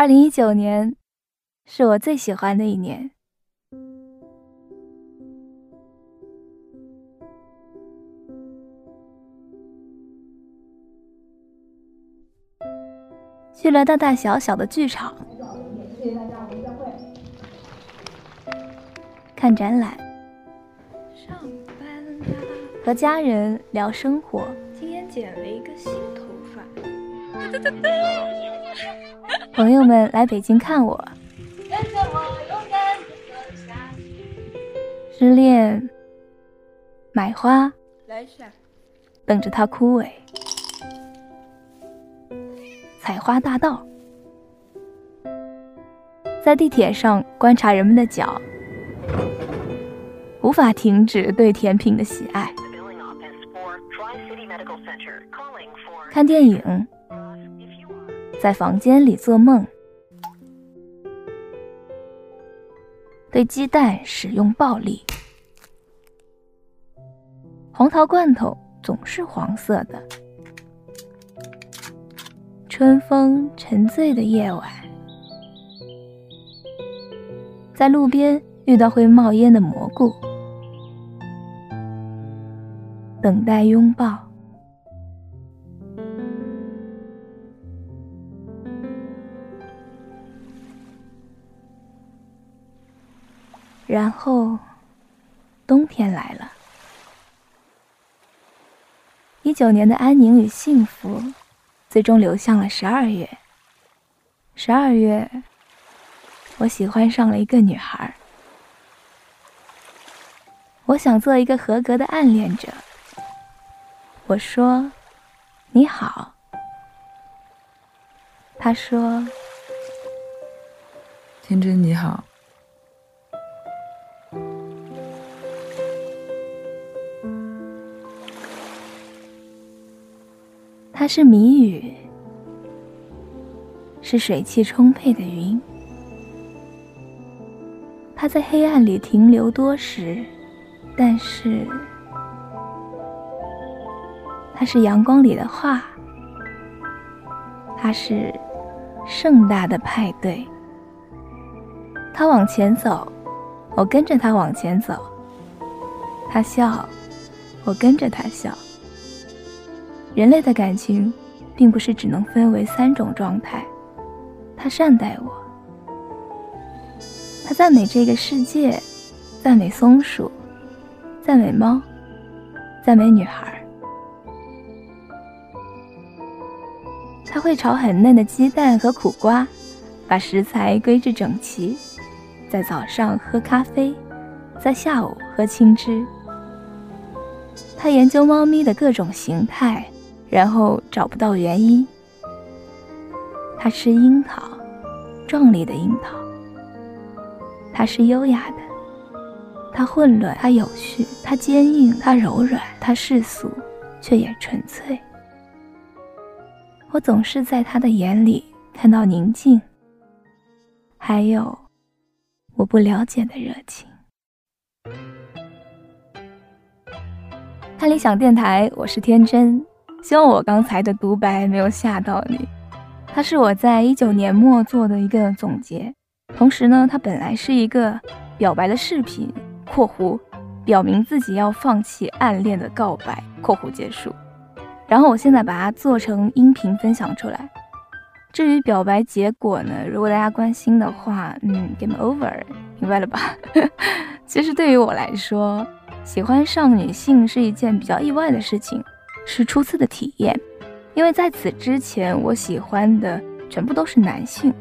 二零一九年是我最喜欢的一年。去了大大小小的剧场，看展览，和家人聊生活。今天剪了一个新头发。朋友们来北京看我，失恋，买花，等着它枯萎。采花大道，在地铁上观察人们的脚，无法停止对甜品的喜爱。看电影，在房间里做梦，对鸡蛋使用暴力。黄桃罐头总是黄色的。春风沉醉的夜晚，在路边遇到会冒烟的蘑菇，等待拥抱，然后冬天来了。一九年的安宁与幸福。最终流向了十二月。十二月，我喜欢上了一个女孩。我想做一个合格的暗恋者。我说：“你好。”他说：“天真你好。”是谜语，是水汽充沛的云。它在黑暗里停留多时，但是它是阳光里的画。它是盛大的派对。他往前走，我跟着他往前走。他笑，我跟着他笑。人类的感情，并不是只能分为三种状态。他善待我，他赞美这个世界，赞美松鼠，赞美猫，赞美女孩。他会炒很嫩的鸡蛋和苦瓜，把食材归置整齐，在早上喝咖啡，在下午喝青汁。他研究猫咪的各种形态。然后找不到原因。他吃樱桃，壮丽的樱桃。他是优雅的，他混乱，他有序，他坚硬，他柔软，他世俗，却也纯粹。我总是在他的眼里看到宁静，还有我不了解的热情。看理想电台，我是天真。希望我刚才的独白没有吓到你。它是我在一九年末做的一个总结，同时呢，它本来是一个表白的视频（括弧表明自己要放弃暗恋的告白）（括弧结束）。然后我现在把它做成音频分享出来。至于表白结果呢，如果大家关心的话，嗯，game over，明白了吧？其实对于我来说，喜欢上女性是一件比较意外的事情。是初次的体验，因为在此之前我喜欢的全部都是男性，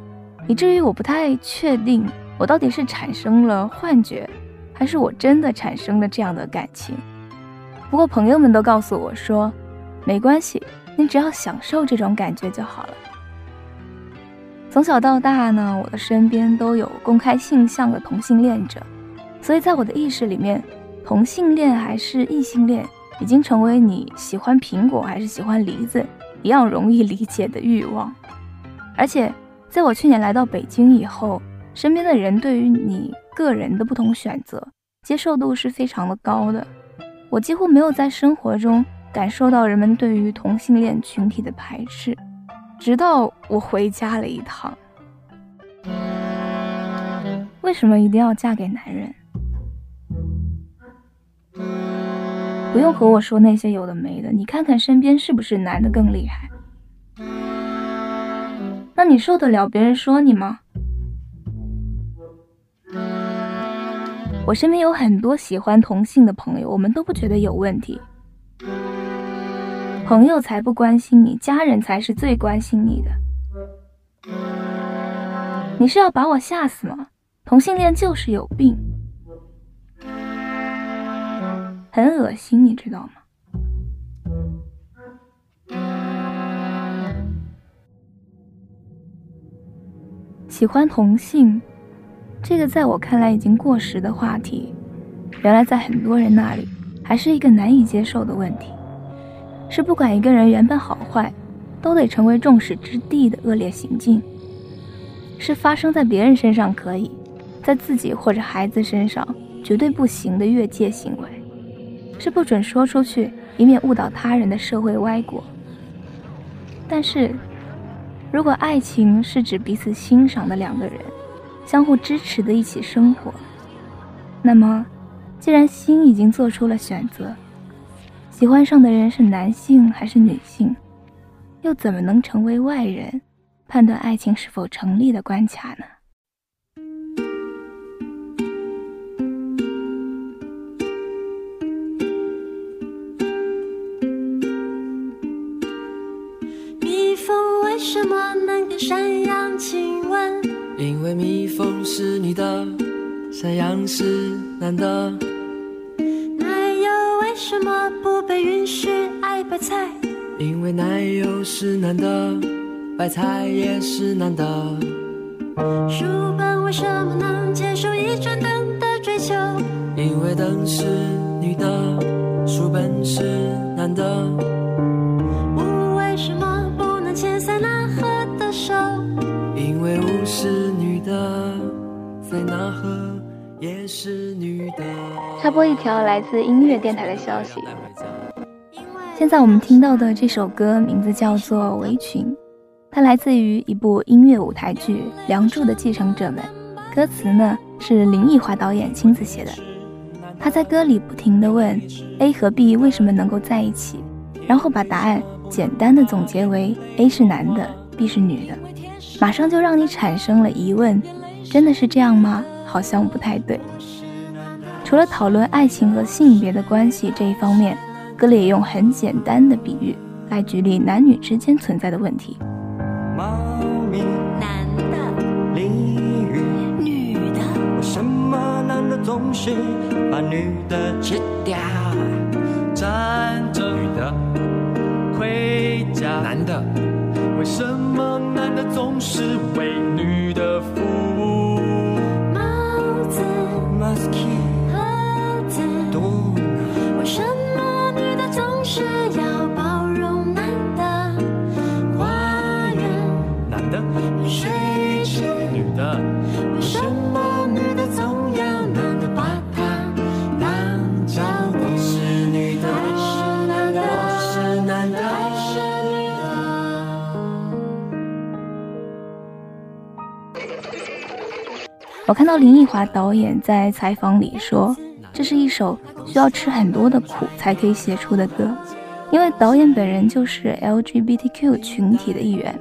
以至于我不太确定我到底是产生了幻觉，还是我真的产生了这样的感情。不过朋友们都告诉我说，没关系，你只要享受这种感觉就好了。从小到大呢，我的身边都有公开性向的同性恋者，所以在我的意识里面，同性恋还是异性恋。已经成为你喜欢苹果还是喜欢梨子一样容易理解的欲望，而且在我去年来到北京以后，身边的人对于你个人的不同选择接受度是非常的高的。我几乎没有在生活中感受到人们对于同性恋群体的排斥，直到我回家了一趟，为什么一定要嫁给男人？不用和我说那些有的没的，你看看身边是不是男的更厉害？那你受得了别人说你吗？我身边有很多喜欢同性的朋友，我们都不觉得有问题。朋友才不关心你，家人才是最关心你的。你是要把我吓死吗？同性恋就是有病，很恶心，你知道吗？喜欢同性，这个在我看来已经过时的话题，原来在很多人那里还是一个难以接受的问题。是不管一个人原本好坏，都得成为众矢之的的恶劣行径。是发生在别人身上可以，在自己或者孩子身上绝对不行的越界行为。是不准说出去，以免误导他人的社会歪果。但是。如果爱情是指彼此欣赏的两个人，相互支持的一起生活，那么，既然心已经做出了选择，喜欢上的人是男性还是女性，又怎么能成为外人，判断爱情是否成立的关卡呢？什么能跟山羊亲吻？因为蜜蜂是女的，山羊是男的。奶油为什么不被允许爱白菜？因为奶油是男的，白菜也是男的。书本为什么能接受一盏灯的追求？因为灯是女的，书本是男的。那河也是女的。插播一条来自音乐电台的消息。现在我们听到的这首歌名字叫做《围裙》，它来自于一部音乐舞台剧《梁祝的继承者们》，歌词呢是林奕华导演亲自写的。他在歌里不停地问 A 和 B 为什么能够在一起，然后把答案简单的总结为 A 是男的，B 是女的。马上就让你产生了疑问，真的是这样吗？好像不太对。除了讨论爱情和性别的关系这一方面，格里也用很简单的比喻来举例男女之间存在的问题。猫咪，男的；鲤鱼，女的。为什么男的总是把女的吃掉？战争，女的；盔甲，男的。为什么男的总是为女的服我看到林奕华导演在采访里说，这是一首需要吃很多的苦才可以写出的歌，因为导演本人就是 LGBTQ 群体的一员。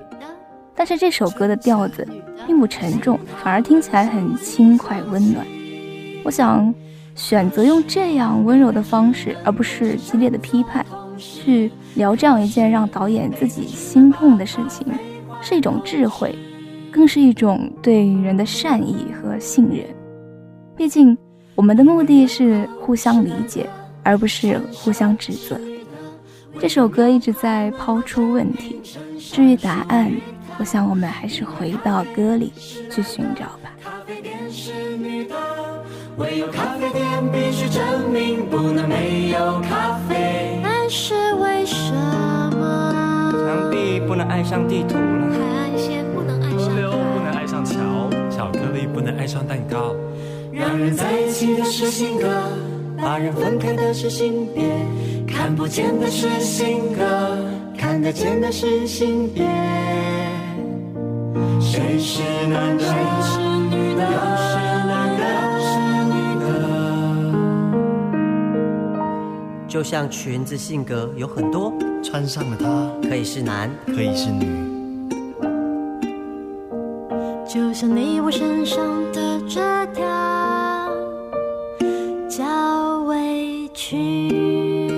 但是这首歌的调子并不沉重，反而听起来很轻快温暖。我想选择用这样温柔的方式，而不是激烈的批判，去聊这样一件让导演自己心痛的事情，是一种智慧。更是一种对人的善意和信任。毕竟，我们的目的是互相理解，而不是互相指责。这首歌一直在抛出问题，至于答案，我想我们还是回到歌里去寻找吧。咖啡店是女的，唯有咖啡店必须证明不能没有咖啡。但是为什么？墙壁不能爱上地图了。巧克力不能爱上蛋糕。让人在一起的是性格，把人分开的是性别，看不见的是性格，看得见的是性别。谁是男的？谁是女的？又是男的？是女的？就像裙子，性格有很多，穿上了它可以是男，可以是女。像你我身上的这条叫委屈。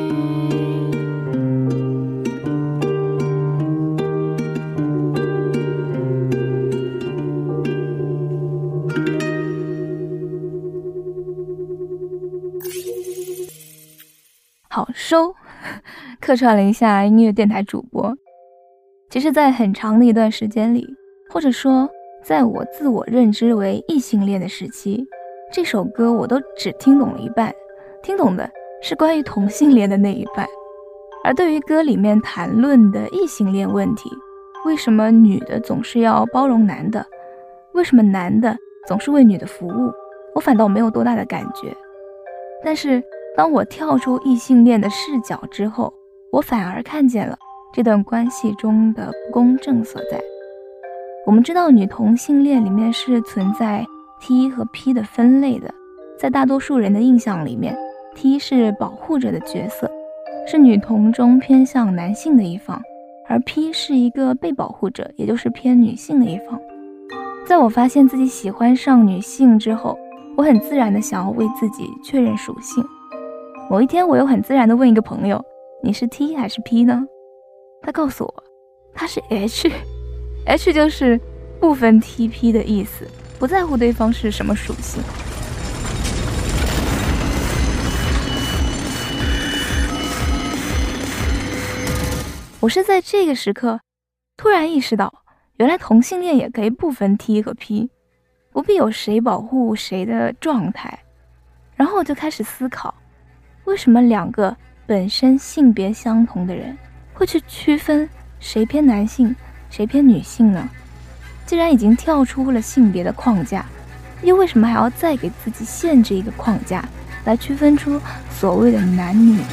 好收，客串了一下音乐电台主播。其实，在很长的一段时间里，或者说，在我自我认知为异性恋的时期，这首歌我都只听懂了一半，听懂的是关于同性恋的那一半。而对于歌里面谈论的异性恋问题，为什么女的总是要包容男的？为什么男的总是为女的服务？我反倒没有多大的感觉。但是，当我跳出异性恋的视角之后，我反而看见了这段关系中的不公正所在。我们知道，女同性恋里面是存在 T 和 P 的分类的，在大多数人的印象里面，T 是保护者的角色，是女同中偏向男性的一方，而 P 是一个被保护者，也就是偏女性的一方。在我发现自己喜欢上女性之后，我很自然的想要为自己确认属性。某一天，我又很自然地问一个朋友：“你是 T 还是 P 呢？”他告诉我，他是 H H 就是不分 T、P 的意思，不在乎对方是什么属性。我是在这个时刻突然意识到，原来同性恋也可以不分 T 和 P，不必有谁保护谁的状态。然后我就开始思考。为什么两个本身性别相同的人会去区分谁偏男性，谁偏女性呢？既然已经跳出了性别的框架，又为什么还要再给自己限制一个框架，来区分出所谓的男女呢？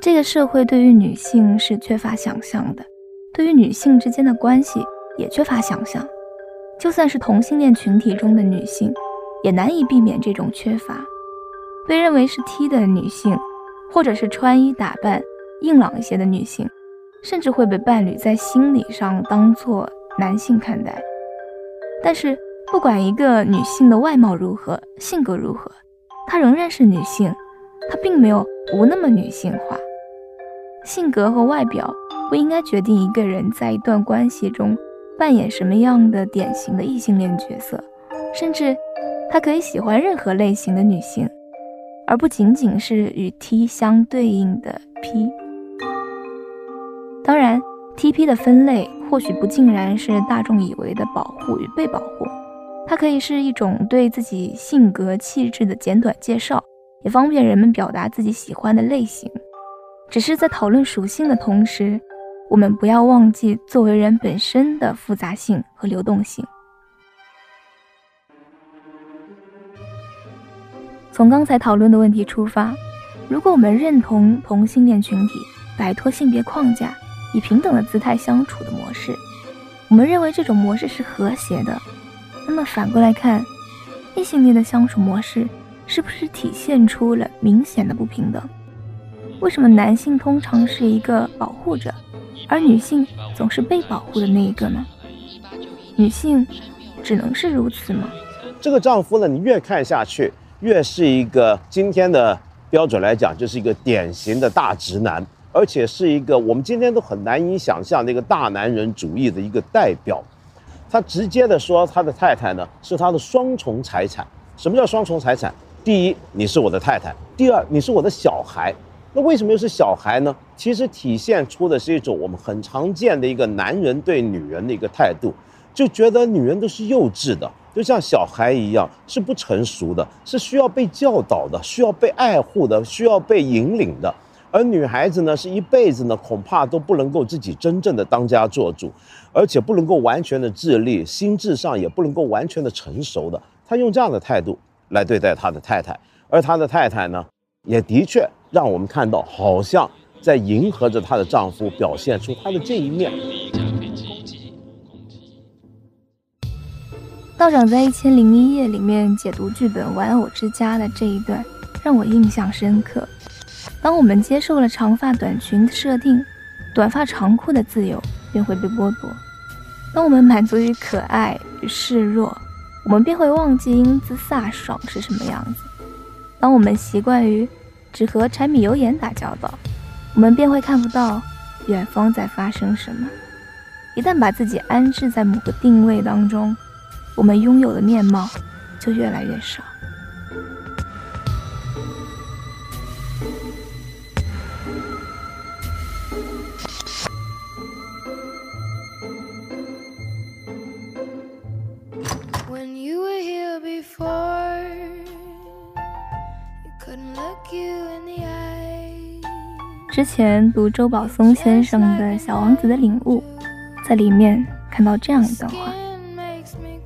这个社会对于女性是缺乏想象的，对于女性之间的关系也缺乏想象。就算是同性恋群体中的女性，也难以避免这种缺乏。被认为是 T 的女性，或者是穿衣打扮硬朗一些的女性，甚至会被伴侣在心理上当做男性看待。但是，不管一个女性的外貌如何，性格如何，她仍然是女性，她并没有不那么女性化。性格和外表不应该决定一个人在一段关系中扮演什么样的典型的异性恋角色，甚至他可以喜欢任何类型的女性，而不仅仅是与 T 相对应的 P。当然，TP 的分类或许不尽然是大众以为的保护与被保护，它可以是一种对自己性格气质的简短介绍，也方便人们表达自己喜欢的类型。只是在讨论属性的同时，我们不要忘记作为人本身的复杂性和流动性。从刚才讨论的问题出发，如果我们认同同性恋群体摆脱性别框架，以平等的姿态相处的模式，我们认为这种模式是和谐的，那么反过来看，异性恋的相处模式是不是体现出了明显的不平等？为什么男性通常是一个保护者，而女性总是被保护的那一个呢？女性只能是如此吗？这个丈夫呢，你越看下去，越是一个今天的标准来讲，就是一个典型的大直男，而且是一个我们今天都很难以想象的一个大男人主义的一个代表。他直接的说，他的太太呢是他的双重财产。什么叫双重财产？第一，你是我的太太；第二，你是我的小孩。那为什么又是小孩呢？其实体现出的是一种我们很常见的一个男人对女人的一个态度，就觉得女人都是幼稚的，就像小孩一样，是不成熟的，是需要被教导的，需要被爱护的，需要被引领的。而女孩子呢，是一辈子呢，恐怕都不能够自己真正的当家做主，而且不能够完全的自立，心智上也不能够完全的成熟的。他用这样的态度来对待他的太太，而他的太太呢，也的确让我们看到，好像在迎合着她的丈夫，表现出她的这一面。道长在《一千零一夜》里面解读剧本《玩偶之家》的这一段，让我印象深刻。当我们接受了长发短裙的设定，短发长裤的自由便会被剥夺；当我们满足于可爱与示弱，我们便会忘记英姿飒爽是什么样子；当我们习惯于只和柴米油盐打交道，我们便会看不到远方在发生什么。一旦把自己安置在某个定位当中，我们拥有的面貌就越来越少。前读周宝松先生的《小王子的领悟》，在里面看到这样一段话。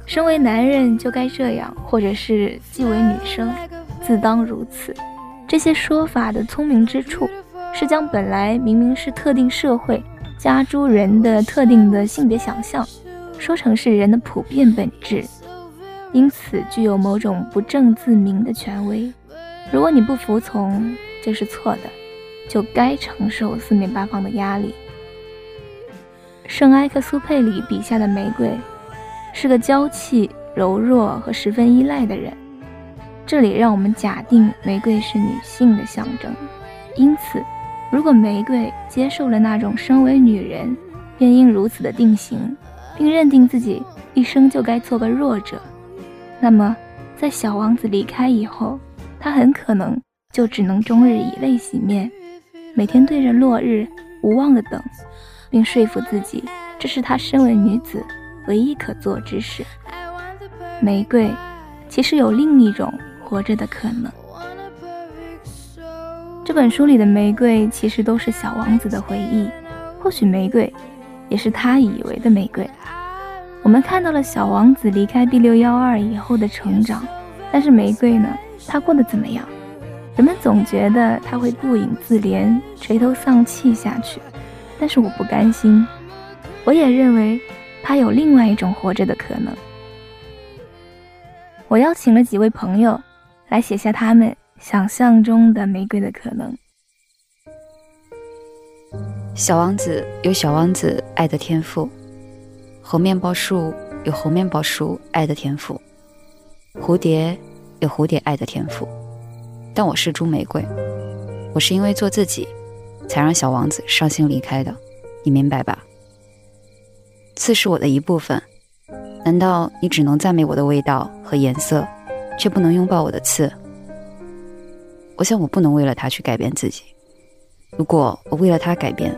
身为男人就该这样，或者是既为女生，自当如此。这些说法的聪明之处，是将本来明明是特定社会加诸人的特定的性别想象，说成是人的普遍本质，因此具有某种不正自明的权威。如果你不服从，这是错的，就该承受四面八方的压力。圣埃克苏佩里笔下的玫瑰。是个娇气、柔弱和十分依赖的人。这里让我们假定玫瑰是女性的象征，因此，如果玫瑰接受了那种身为女人便应如此的定型，并认定自己一生就该做个弱者，那么，在小王子离开以后，她很可能就只能终日以泪洗面，每天对着落日无望的等，并说服自己这是她身为女子。唯一可做之事，玫瑰其实有另一种活着的可能。这本书里的玫瑰其实都是小王子的回忆，或许玫瑰也是他以为的玫瑰。我们看到了小王子离开 B 六幺二以后的成长，但是玫瑰呢？他过得怎么样？人们总觉得他会顾影自怜、垂头丧气下去，但是我不甘心。我也认为。他有另外一种活着的可能。我邀请了几位朋友来写下他们想象中的玫瑰的可能。小王子有小王子爱的天赋，猴面包树有猴面包树爱的天赋，蝴蝶有蝴蝶爱的天赋。但我是株玫瑰，我是因为做自己，才让小王子伤心离开的，你明白吧？刺是我的一部分，难道你只能赞美我的味道和颜色，却不能拥抱我的刺？我想我不能为了他去改变自己。如果我为了他改变，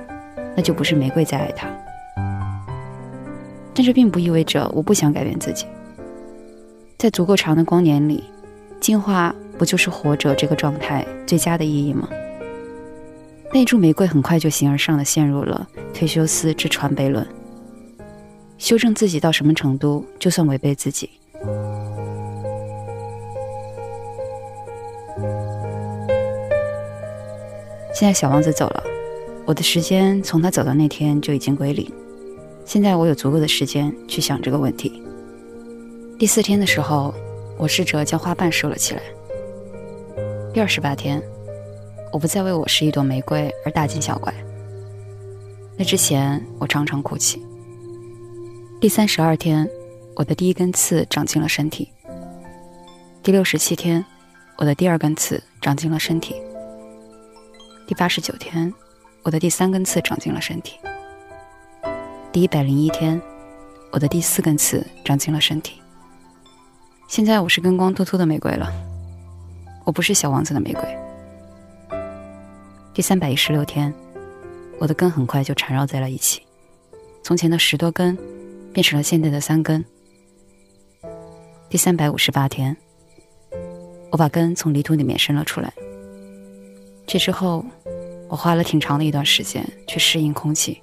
那就不是玫瑰在爱他。但这并不意味着我不想改变自己。在足够长的光年里，进化不就是活着这个状态最佳的意义吗？那株玫瑰很快就形而上的陷入了退休斯之传悖论。修正自己到什么程度，就算违背自己。现在小王子走了，我的时间从他走的那天就已经归零。现在我有足够的时间去想这个问题。第四天的时候，我试着将花瓣收了起来。第二十八天，我不再为我是一朵玫瑰而大惊小怪。那之前，我常常哭泣。第三十二天，我的第一根刺长进了身体。第六十七天，我的第二根刺长进了身体。第八十九天，我的第三根刺长进了身体。第一百零一天，我的第四根刺长进了身体。现在我是根光秃秃的玫瑰了，我不是小王子的玫瑰。第三百一十六天，我的根很快就缠绕在了一起，从前的十多根。变成了现在的三根。第三百五十八天，我把根从泥土里面伸了出来。这之后，我花了挺长的一段时间去适应空气。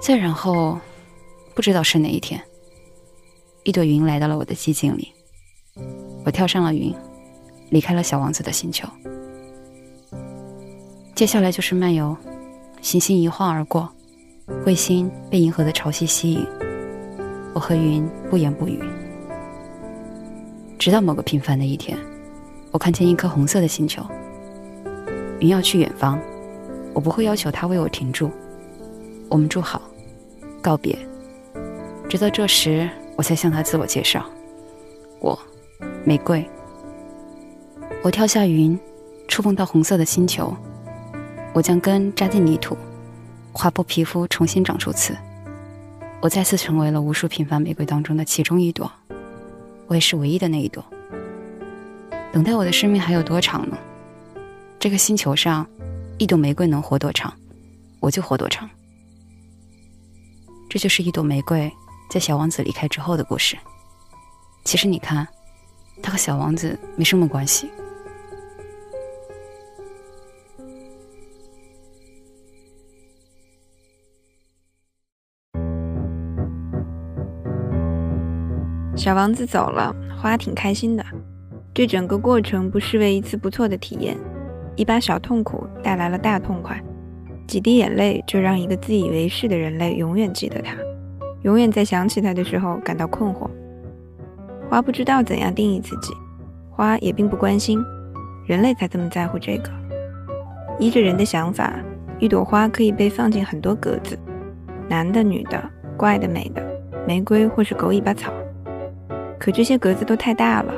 再然后，不知道是哪一天，一朵云来到了我的寂静里，我跳上了云，离开了小王子的星球。接下来就是漫游，行星一晃而过，彗星被银河的潮汐吸引，我和云不言不语。直到某个平凡的一天，我看见一颗红色的星球。云要去远方，我不会要求他为我停住。我们住好，告别。直到这时，我才向他自我介绍：我，玫瑰。我跳下云，触碰到红色的星球。我将根扎进泥土，划破皮肤，重新长出刺。我再次成为了无数平凡玫瑰当中的其中一朵。我也是唯一的那一朵。等待我的生命还有多长呢？这个星球上，一朵玫瑰能活多长，我就活多长。这就是一朵玫瑰在小王子离开之后的故事。其实你看，他和小王子没什么关系。小王子走了，花挺开心的。这整个过程不失为一次不错的体验。一把小痛苦带来了大痛快，几滴眼泪就让一个自以为是的人类永远记得他，永远在想起他的时候感到困惑。花不知道怎样定义自己，花也并不关心，人类才这么在乎这个。依着人的想法，一朵花可以被放进很多格子，男的、女的、怪的、美的、玫瑰或是狗尾巴草。可这些格子都太大了，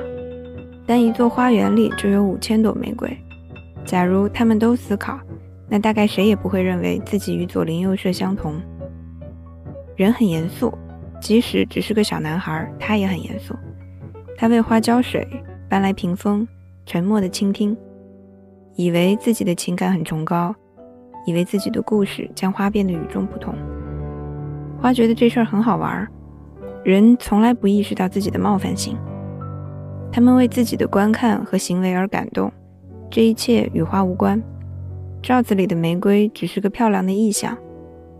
但一座花园里就有五千朵玫瑰。假如他们都思考，那大概谁也不会认为自己与左邻右舍相同。人很严肃，即使只是个小男孩，他也很严肃。他为花浇水，搬来屏风，沉默地倾听，以为自己的情感很崇高，以为自己的故事将花变得与众不同。花觉得这事儿很好玩儿。人从来不意识到自己的冒犯性，他们为自己的观看和行为而感动，这一切与花无关。罩子里的玫瑰只是个漂亮的意象，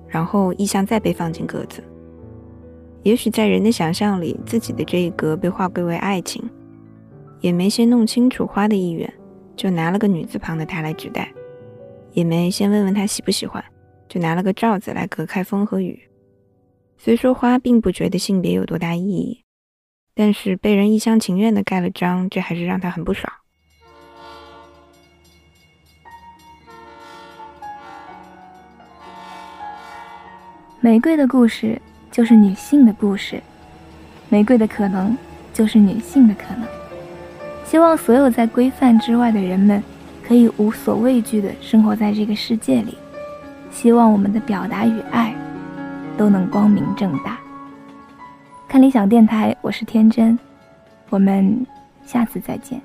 然后意象再被放进格子。也许在人的想象里，自己的这一格被划归为爱情，也没先弄清楚花的意愿，就拿了个女字旁的她来指代，也没先问问她喜不喜欢，就拿了个罩子来隔开风和雨。虽说花并不觉得性别有多大意义，但是被人一厢情愿的盖了章，这还是让他很不爽。玫瑰的故事就是女性的故事，玫瑰的可能就是女性的可能。希望所有在规范之外的人们，可以无所畏惧的生活在这个世界里。希望我们的表达与爱。都能光明正大。看理想电台，我是天真，我们下次再见。